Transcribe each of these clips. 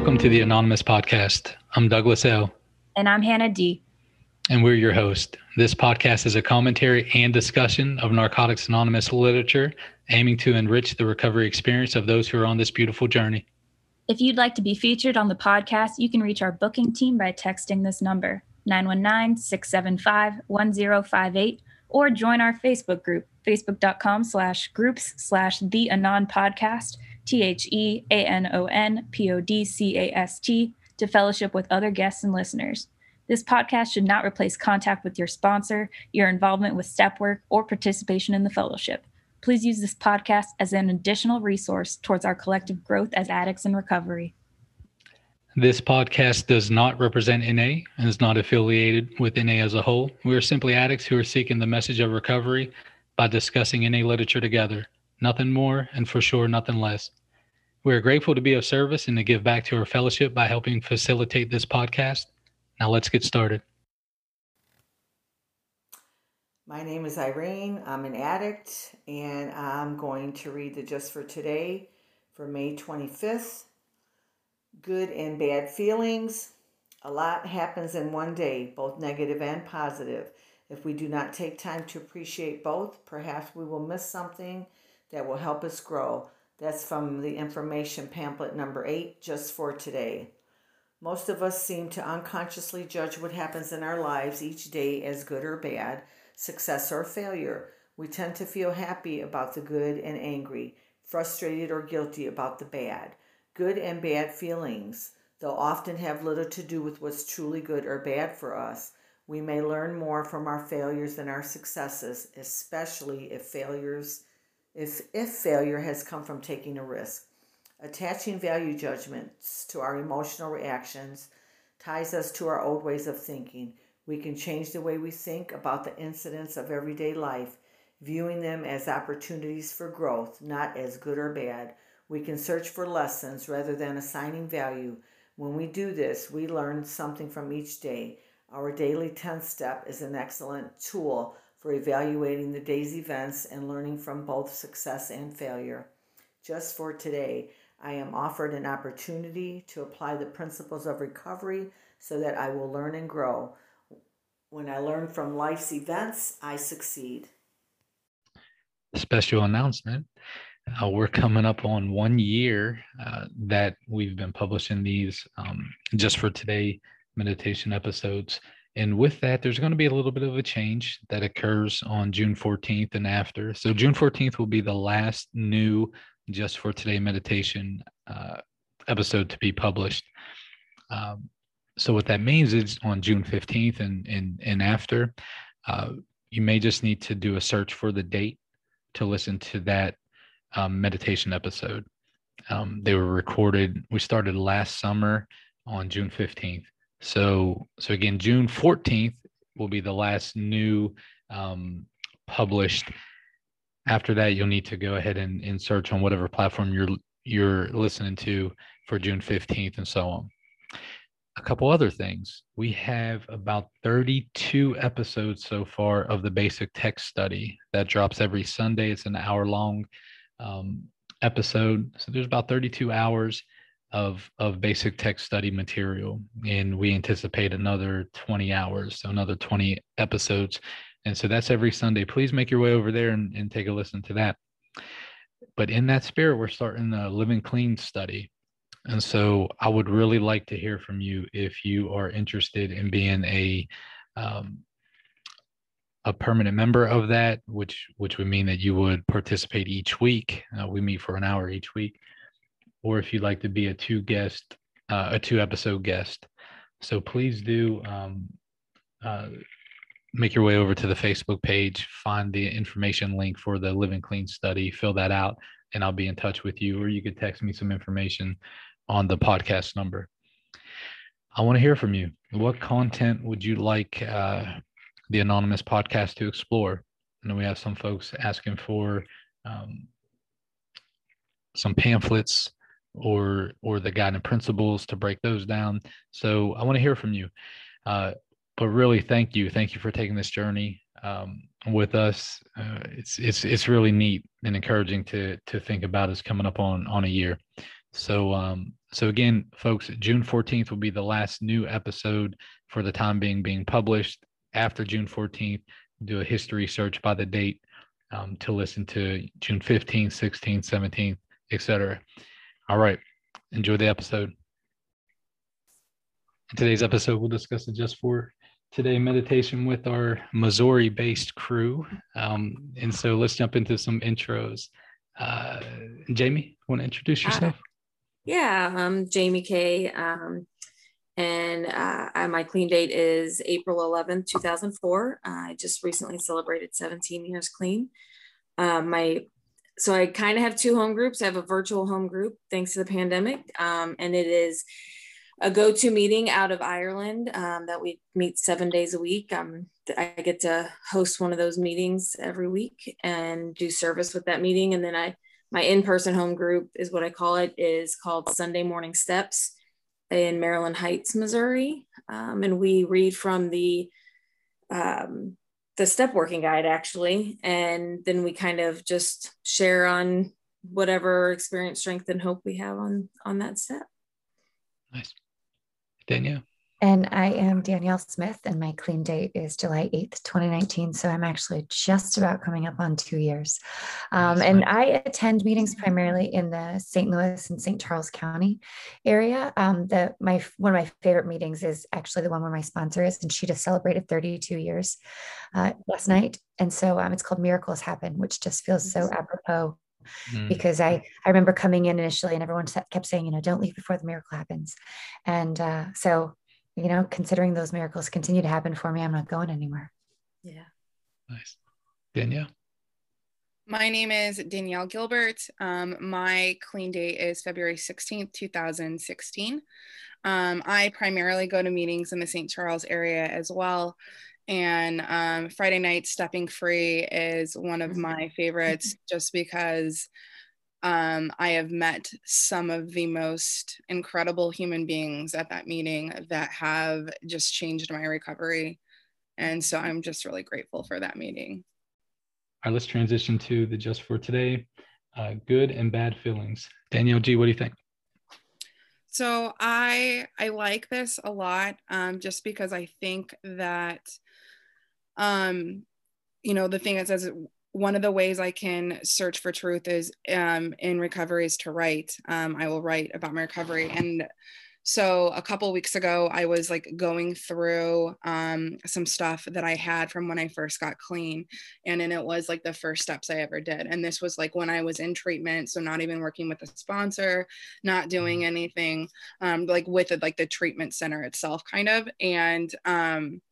Welcome to the Anonymous Podcast. I'm Douglas L. And I'm Hannah D. And we're your host. This podcast is a commentary and discussion of Narcotics Anonymous literature, aiming to enrich the recovery experience of those who are on this beautiful journey. If you'd like to be featured on the podcast, you can reach our booking team by texting this number, 919 675 1058, or join our Facebook group, facebook.com slash groups slash the Anon podcast, T H E A N O N P O D C A S T, to fellowship with other guests and listeners. This podcast should not replace contact with your sponsor, your involvement with step work, or participation in the fellowship. Please use this podcast as an additional resource towards our collective growth as addicts in recovery. This podcast does not represent NA and is not affiliated with NA as a whole. We are simply addicts who are seeking the message of recovery by discussing NA literature together. Nothing more, and for sure, nothing less. We are grateful to be of service and to give back to our fellowship by helping facilitate this podcast. Now, let's get started. My name is Irene. I'm an addict, and I'm going to read the Just for Today for May 25th. Good and bad feelings. A lot happens in one day, both negative and positive. If we do not take time to appreciate both, perhaps we will miss something that will help us grow. That's from the information pamphlet number eight, Just for Today. Most of us seem to unconsciously judge what happens in our lives each day as good or bad success or failure. We tend to feel happy about the good and angry, frustrated or guilty about the bad. Good and bad feelings, though often have little to do with what's truly good or bad for us. We may learn more from our failures than our successes, especially if failures if, if failure has come from taking a risk. Attaching value judgments to our emotional reactions ties us to our old ways of thinking. We can change the way we think about the incidents of everyday life, viewing them as opportunities for growth, not as good or bad. We can search for lessons rather than assigning value. When we do this, we learn something from each day. Our daily 10th step is an excellent tool for evaluating the day's events and learning from both success and failure. Just for today, I am offered an opportunity to apply the principles of recovery so that I will learn and grow. When I learn from life's events, I succeed. Special announcement. Uh, we're coming up on one year uh, that we've been publishing these um, just for today meditation episodes. And with that, there's going to be a little bit of a change that occurs on June 14th and after. So, June 14th will be the last new just for today meditation uh, episode to be published. Um, so what that means is on June 15th and and, and after, uh, you may just need to do a search for the date to listen to that um, meditation episode. Um, they were recorded. We started last summer on June 15th. So so again, June 14th will be the last new um, published. After that, you'll need to go ahead and, and search on whatever platform you're you're listening to for June 15th and so on a couple other things. We have about 32 episodes so far of the basic text study that drops every Sunday. It's an hour long um, episode. So there's about 32 hours of, of basic text study material. And we anticipate another 20 hours, so another 20 episodes. And so that's every Sunday. Please make your way over there and, and take a listen to that. But in that spirit, we're starting the Living Clean study. And so I would really like to hear from you if you are interested in being a um, a permanent member of that, which which would mean that you would participate each week. Uh, we meet for an hour each week, or if you'd like to be a two guest, uh, a two episode guest. So please do um, uh, make your way over to the Facebook page, find the information link for the Living Clean study, fill that out, and I'll be in touch with you. Or you could text me some information on the podcast number. I want to hear from you. What content would you like uh, the Anonymous podcast to explore? Know we have some folks asking for um, some pamphlets or or the guiding principles to break those down. So I want to hear from you. Uh, but really, thank you, thank you for taking this journey um, with us. Uh, it's it's it's really neat and encouraging to to think about us coming up on on a year. So, um, so again, folks, June 14th will be the last new episode for the time being being published. After June 14th, do a history search by the date um, to listen to June 15th, 16th, 17th, etc. All right. Enjoy the episode. In today's episode, we'll discuss the just for today meditation with our Missouri based crew. Um, and so let's jump into some intros. Uh, Jamie, want to introduce yourself? Uh, yeah, I'm Jamie Kay. Um, and uh, my clean date is April 11th, 2004. Uh, I just recently celebrated 17 years clean. Um, my so I kind of have two home groups. I have a virtual home group thanks to the pandemic, um, and it is a go-to meeting out of Ireland um, that we meet seven days a week. Um, I get to host one of those meetings every week and do service with that meeting, and then I my in-person home group is what I call it is called Sunday Morning Steps in Maryland Heights, Missouri, um, and we read from the um, the step working guide actually and then we kind of just share on whatever experience strength and hope we have on on that step. Nice. Danielle and I am Danielle Smith, and my clean date is July 8th, 2019. So I'm actually just about coming up on two years. Um, and I attend meetings primarily in the St. Louis and St. Charles County area. Um, the, my, one of my favorite meetings is actually the one where my sponsor is, and she just celebrated 32 years uh, last night. And so um, it's called Miracles Happen, which just feels so apropos Mm. because I I remember coming in initially and everyone kept saying you know don't leave before the miracle happens, and uh, so you know, considering those miracles continue to happen for me, I'm not going anywhere. Yeah. Nice. Danielle. My name is Danielle Gilbert. Um, my clean date is February 16th, 2016. Um, I primarily go to meetings in the St. Charles area as well. And um, Friday night stepping free is one of my favorites just because um, I have met some of the most incredible human beings at that meeting that have just changed my recovery. And so I'm just really grateful for that meeting. All right, let's transition to the just for today uh, good and bad feelings. Danielle G, what do you think? So I I like this a lot um, just because I think that um, you know the thing that says one of the ways I can search for truth is um, in recovery is to write. Um, I will write about my recovery. And so a couple weeks ago, I was like going through um, some stuff that I had from when I first got clean. And then it was like the first steps I ever did. And this was like when I was in treatment. So not even working with a sponsor, not doing mm-hmm. anything um, like with it, like the treatment center itself kind of. And um,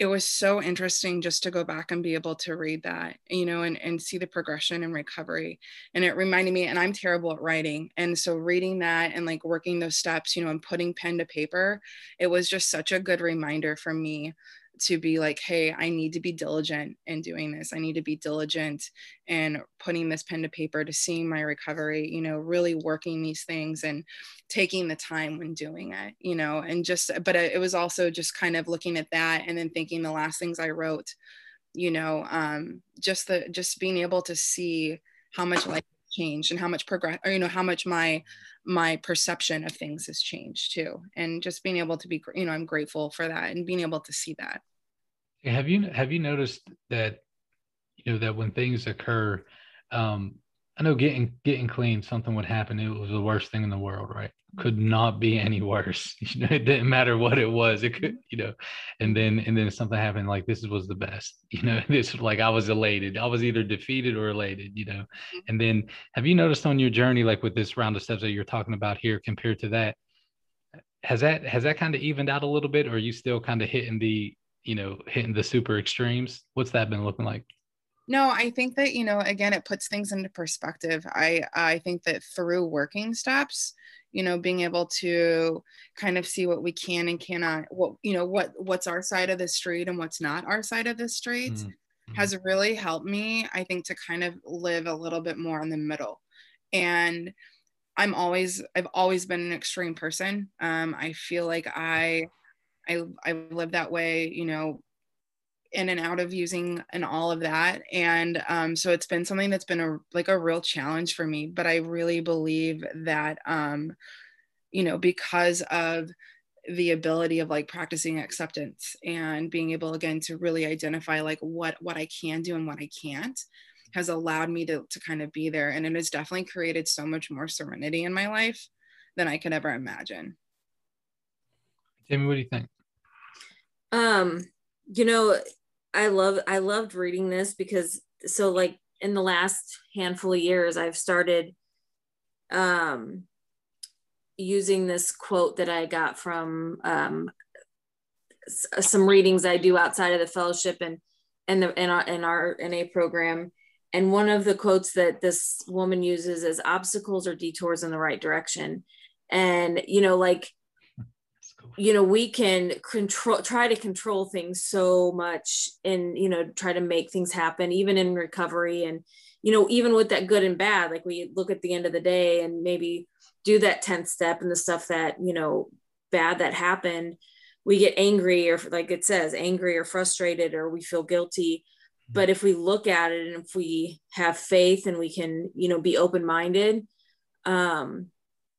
it was so interesting just to go back and be able to read that you know and, and see the progression and recovery and it reminded me and i'm terrible at writing and so reading that and like working those steps you know and putting pen to paper it was just such a good reminder for me to be like, hey, I need to be diligent in doing this. I need to be diligent in putting this pen to paper to seeing my recovery, you know, really working these things and taking the time when doing it, you know, and just, but it was also just kind of looking at that and then thinking the last things I wrote, you know, um, just the, just being able to see how much life changed and how much progress or you know how much my my perception of things has changed too and just being able to be you know i'm grateful for that and being able to see that have you have you noticed that you know that when things occur, um, I know getting getting clean, something would happen. It was the worst thing in the world, right? Could not be any worse. You know, it didn't matter what it was. It could, you know, and then and then something happened like this was the best. You know, this like I was elated. I was either defeated or elated. You know, and then have you noticed on your journey, like with this round of steps that you're talking about here, compared to that, has that has that kind of evened out a little bit, or are you still kind of hitting the you know, hitting the super extremes? What's that been looking like? No, I think that, you know, again, it puts things into perspective. I I think that through working steps, you know, being able to kind of see what we can and cannot, what, you know, what what's our side of the street and what's not our side of the street mm-hmm. has really helped me, I think, to kind of live a little bit more in the middle. And I'm always, I've always been an extreme person. Um, I feel like I I I live that way, you know, in and out of using and all of that. And um, so it's been something that's been a like a real challenge for me but i really believe that um, you know because of the ability of like practicing acceptance and being able again to really identify like what what i can do and what i can't has allowed me to, to kind of be there. And it has definitely created so much more serenity in my life than i could ever imagine. Jamie, what do you think um you know I love I loved reading this because so like in the last handful of years I've started um using this quote that I got from um some readings I do outside of the fellowship and and the in our in our NA program. And one of the quotes that this woman uses is obstacles or detours in the right direction. And you know like you know we can control try to control things so much and you know try to make things happen even in recovery. And you know even with that good and bad like we look at the end of the day and maybe do that 10th step and the stuff that you know bad that happened we get angry or like it says angry or frustrated or we feel guilty. Mm-hmm. but if we look at it and if we have faith and we can you know be open minded um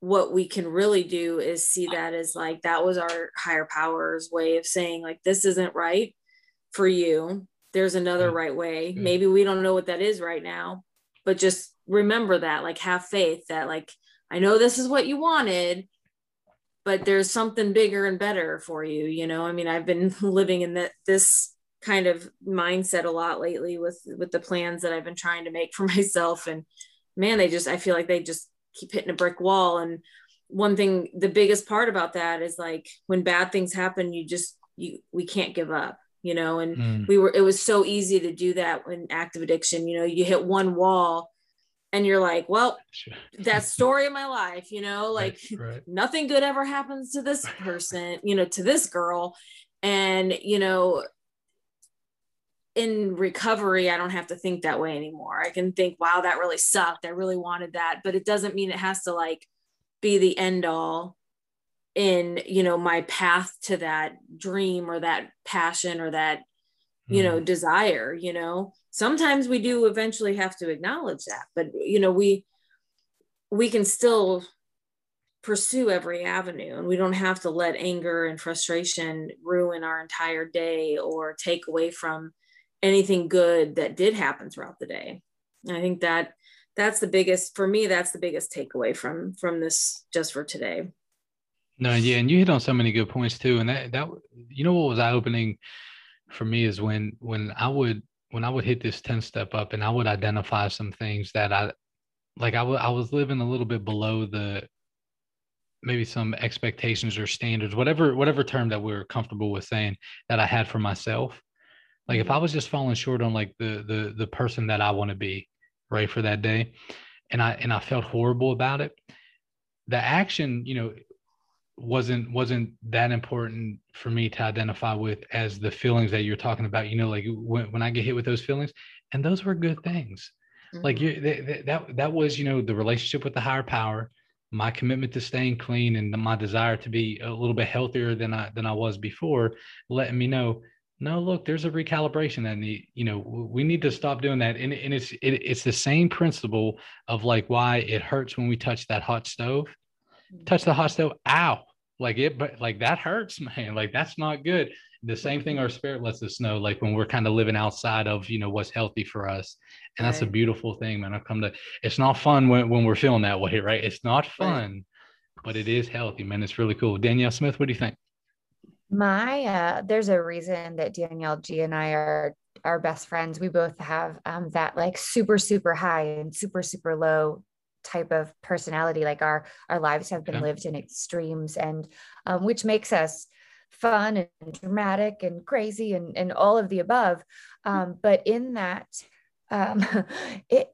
what we can really do is see that as like that was our higher powers way of saying like this isn't right for you. There's another mm-hmm. right way. Mm-hmm. Maybe we don't know what that is right now but just remember that like have faith that like i know this is what you wanted but there's something bigger and better for you you know? I mean i've been living in that this kind of mindset a lot lately with with the plans that i've been trying to make for myself and man they just i feel like they just keep hitting a brick wall. And one thing the biggest part about that is like when bad things happen you just you we can't give up you know? And mm. we were it was so easy to do that in active addiction. You know you hit one wall and you're like well that story of my life you know? Like right, right. nothing good ever happens to this person you know to this girl. And you know in recovery, I don't have to think that way anymore. I can think, wow, that really sucked. I really wanted that. But it doesn't mean it has to like be the end all in, you know, my path to that dream or that passion or that, you know, mm-hmm. desire, you know. Sometimes we do eventually have to acknowledge that, but you know, we we can still pursue every avenue and we don't have to let anger and frustration ruin our entire day or take away from anything good that did happen throughout the day. I think that that's the biggest for me that's the biggest takeaway from from this just for today. No, yeah, and you hit on so many good points too. And that that you know what was eye opening for me is when when I would when I would hit this 10 step up and I would identify some things that I like I, w- I was living a little bit below the maybe some expectations or standards whatever whatever term that we are comfortable with saying that I had for myself like if I mm-hmm. was just falling short on like the the the person that I want to be, right, for that day, and I and I felt horrible about it, the action, you know, wasn't wasn't that important for me to identify with as the feelings that you're talking about. You know, like when when I get hit with those feelings, and those were good things. Mm-hmm. Like you that, that that was you know the relationship with the higher power, my commitment to staying clean, and my desire to be a little bit healthier than I than I was before, letting me know no look there's a recalibration and need you know we need to stop doing that. And, and it's it, it's the same principle of like why it hurts when we touch that hot stove. Touch the hot stove ow like it but like that hurts man like that's not good. The same thing our spirit lets us know like when we're kind of living outside of you know what's healthy for us. And that's right. a beautiful thing man. I've come to it's not fun when, when we're feeling that way right? It's not fun right. but it is healthy man. It's really cool. Danielle smith what do you think my uh there's a reason that Danielle G and I are our best friends. We both have um that like super super high and super super low type of personality. Like our our lives have been lived in extremes and um, which makes us fun and dramatic and crazy and and all of the above. Um, but in that um, it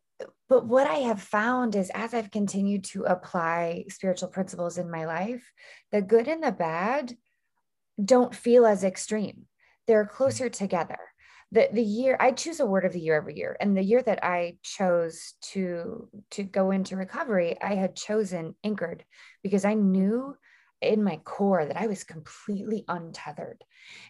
but what I have found is as I've continued to apply spiritual principles in my life, the good and the bad don't feel as extreme. They're mm-hmm. closer together. The, the year I choose a word of the year every year. And the year that I chose to to go into recovery, I had chosen anchored because I knew in my core that I was completely untethered.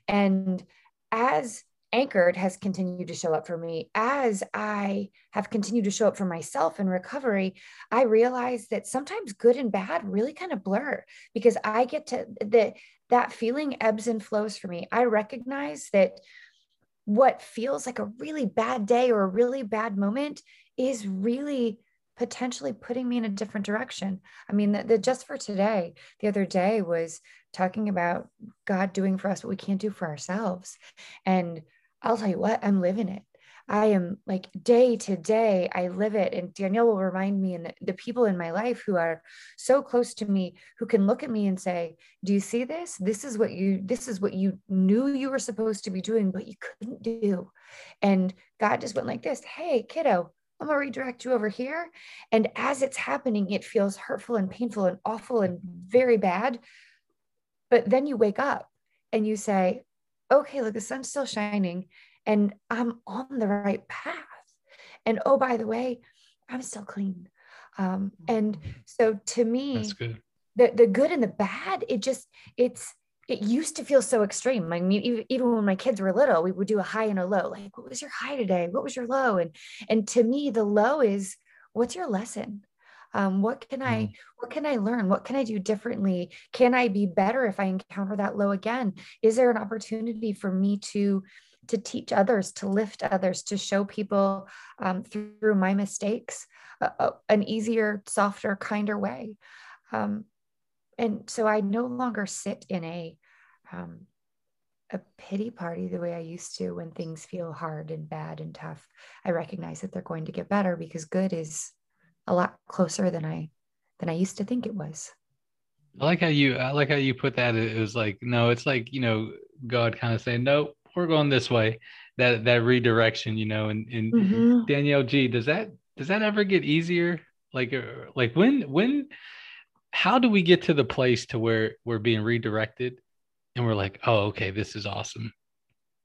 And as anchored has continued to show up for me as i have continued to show up for myself in recovery i realize that sometimes good and bad really kind of blur because i get to the that feeling ebbs and flows for me i recognize that what feels like a really bad day or a really bad moment is really potentially putting me in a different direction. I mean, the, the, just for today, the other day was talking about God doing for us what we can't do for ourselves. And I'll tell you what, I'm living it. I am like day to day, I live it. And Danielle will remind me, and the, people in my life who are so close to me, who can look at me and say, Do you see this? This is what you, this is what you knew you were supposed to be doing, but you couldn't do. And God just went like this Hey, kiddo, I'm gonna redirect you over here. And as it's happening, it feels hurtful and painful and awful and very bad. But then you wake up and you say, okay, look, the sun's still shining and I'm on the right path. And oh, by the way, I'm still clean. Um, and so to me, that's good. The, the good and the bad, it just, it's, it used to feel so extreme. I mean, even when my kids were little, we would do a high and a low. Like, what was your high today? What was your low? And and to me, the low is what's your lesson? Um, what can I mm. what can I learn? What can I do differently? Can I be better if I encounter that low again? Is there an opportunity for me to to teach others, to lift others, to show people um, through my mistakes uh, an easier, softer, kinder way? Um, and so I no longer sit in a um, a pity party the way I used to when things feel hard and bad and tough. I recognize that they're going to get better because good is a lot closer than I than I used to think it was. I like how you I like how you put that. It was like no, it's like you know God kind of saying no, we're going this way. That that redirection, you know, and and mm-hmm. Danielle G, does that does that ever get easier? Like uh, like when when how do we get to the place to where we're being redirected and we're like, oh, okay, this is awesome.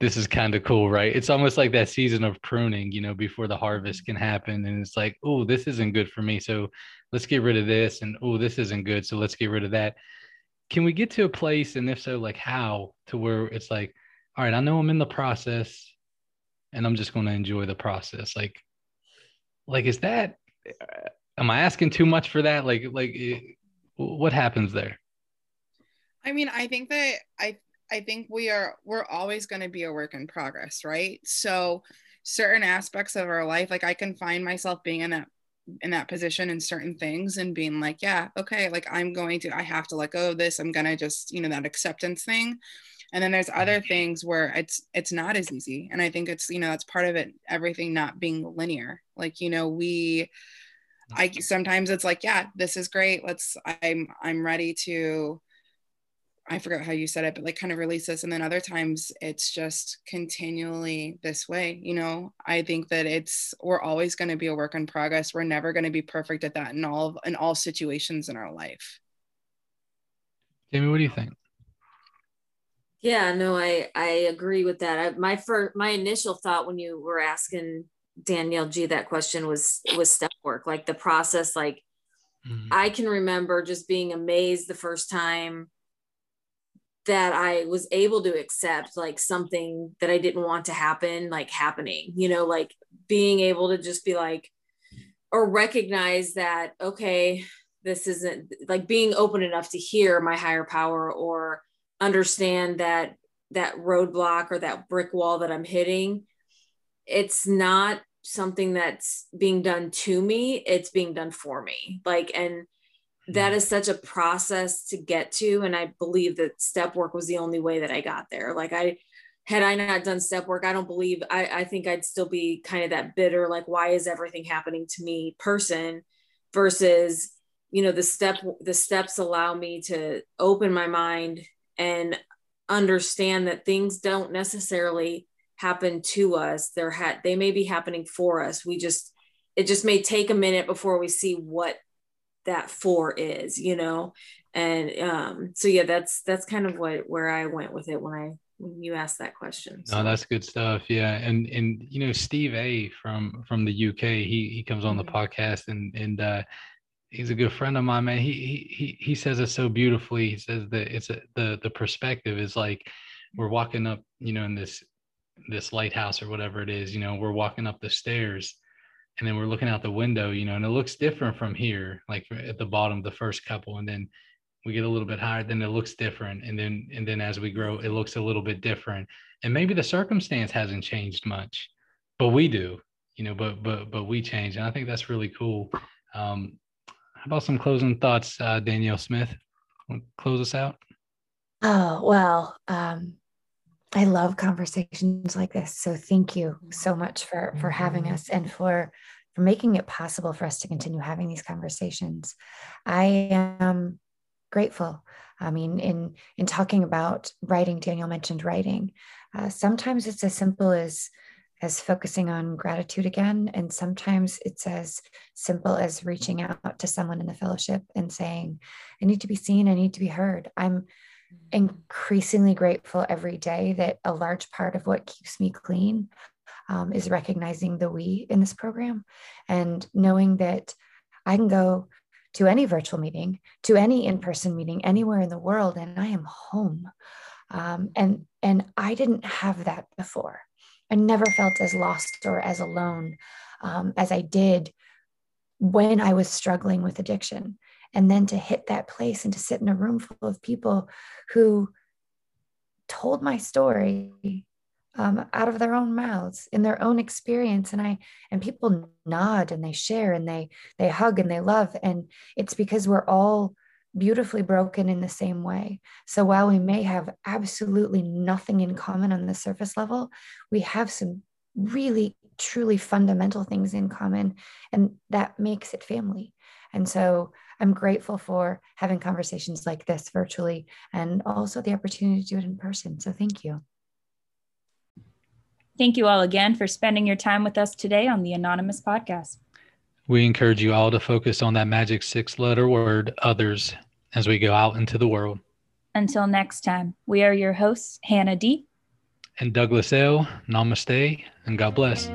This is kind of cool, right? It's almost like that season of pruning, you know, before the harvest can happen. And it's like, oh, this isn't good for me. So let's get rid of this. And oh, this isn't good. So let's get rid of that. Can we get to a place? And if so, like how to where it's like, all right, I know I'm in the process and I'm just going to enjoy the process. Like, like, is that, uh, am I asking too much for that? Like, like, what happens there? I mean, I think that I I think we are we're always going to be a work in progress, right? So certain aspects of our life like I can find myself being in that in that position in certain things and being like, yeah, okay, like I'm going to I have to let go of this. I'm going to just, you know, that acceptance thing. And then there's other mm-hmm. things where it's it's not as easy. And I think it's, you know, that's part of it everything not being linear. Like, you know, we I sometimes it's like, yeah, this is great. Let's I'm I'm ready to I forgot how you said it, but like kind of release this. And then other times it's just continually this way. You know, I think that it's we're always going to be a work in progress. We're never going to be perfect at that in all in all situations in our life. Jamie, what do you think? Yeah, no, I I agree with that. I, my first my initial thought when you were asking Danielle G that question was was step work, like the process. Like mm-hmm. I can remember just being amazed the first time that I was able to accept like something that I didn't want to happen, like happening, you know, like being able to just be like, or recognize that, okay, this isn't like being open enough to hear my higher power or understand that that roadblock or that brick wall that I'm hitting, it's not something that's being done to me, it's being done for me. Like, and hmm. that is such a process to get to and i believe that step work was the only way that i got there like i had i not done step work i don't believe i, I think i'd still be kind of that bitter like why is everything happening to me person versus you know the step the steps allow me to open my mind and understand that things don't necessarily happen to us. They're ha- they may be happening for us. We just it just may take a minute before we see what that for is you know? And um so yeah that's that's kind of what where i went with it when i when you asked that question. So. no that's good stuff. Yeah. And and you know steve a from from the uk he he comes on the mm-hmm. podcast and and uh he's a good friend of mine man. He he he says it so beautifully. He says that it's a, the the perspective is like we're walking up you know in this this lighthouse or whatever it is, you know, we're walking up the stairs and then we're looking out the window, you know, and it looks different from here, like at the bottom, the first couple, and then we get a little bit higher, then it looks different, and then and then as we grow, it looks a little bit different, and maybe the circumstance hasn't changed much, but we do, you know, but but but we change, and I think that's really cool. Um, how about some closing thoughts, uh, Danielle Smith? Close us out. Oh well, um, I love conversations like this. So thank you so much for for having us and for for making it possible for us to continue having these conversations. I am grateful. I mean, in in talking about writing, Danielle mentioned writing. Uh, sometimes it's as simple as as focusing on gratitude again, and sometimes it's as simple as reaching out to someone in the fellowship and saying, "I need to be seen. I need to be heard." I'm increasingly grateful every day that a large part of what keeps me clean um, is recognizing the we in this program and knowing that I can go to any virtual meeting, to any in-person meeting anywhere in the world, and I am home. Um, and and I didn't have that before. I never felt as lost or as alone um, as I did when I was struggling with addiction. And then to hit that place and to sit in a room full of people who told my story um, out of their own mouths in their own experience. And i and people nod and they share and they they hug and they love. And it's because we're all beautifully broken in the same way so while we may have absolutely nothing in common on the surface level we have some really truly fundamental things in common and that makes it family and so I'm grateful for having conversations like this virtually and also the opportunity to do it in person. So thank you. Thank you all again for spending your time with us today on the Anonymous Podcast. We encourage you all to focus on that magic six letter word, others, as we go out into the world. Until next time, we are your hosts, Hannah D. And Douglas L. Namaste, and God bless.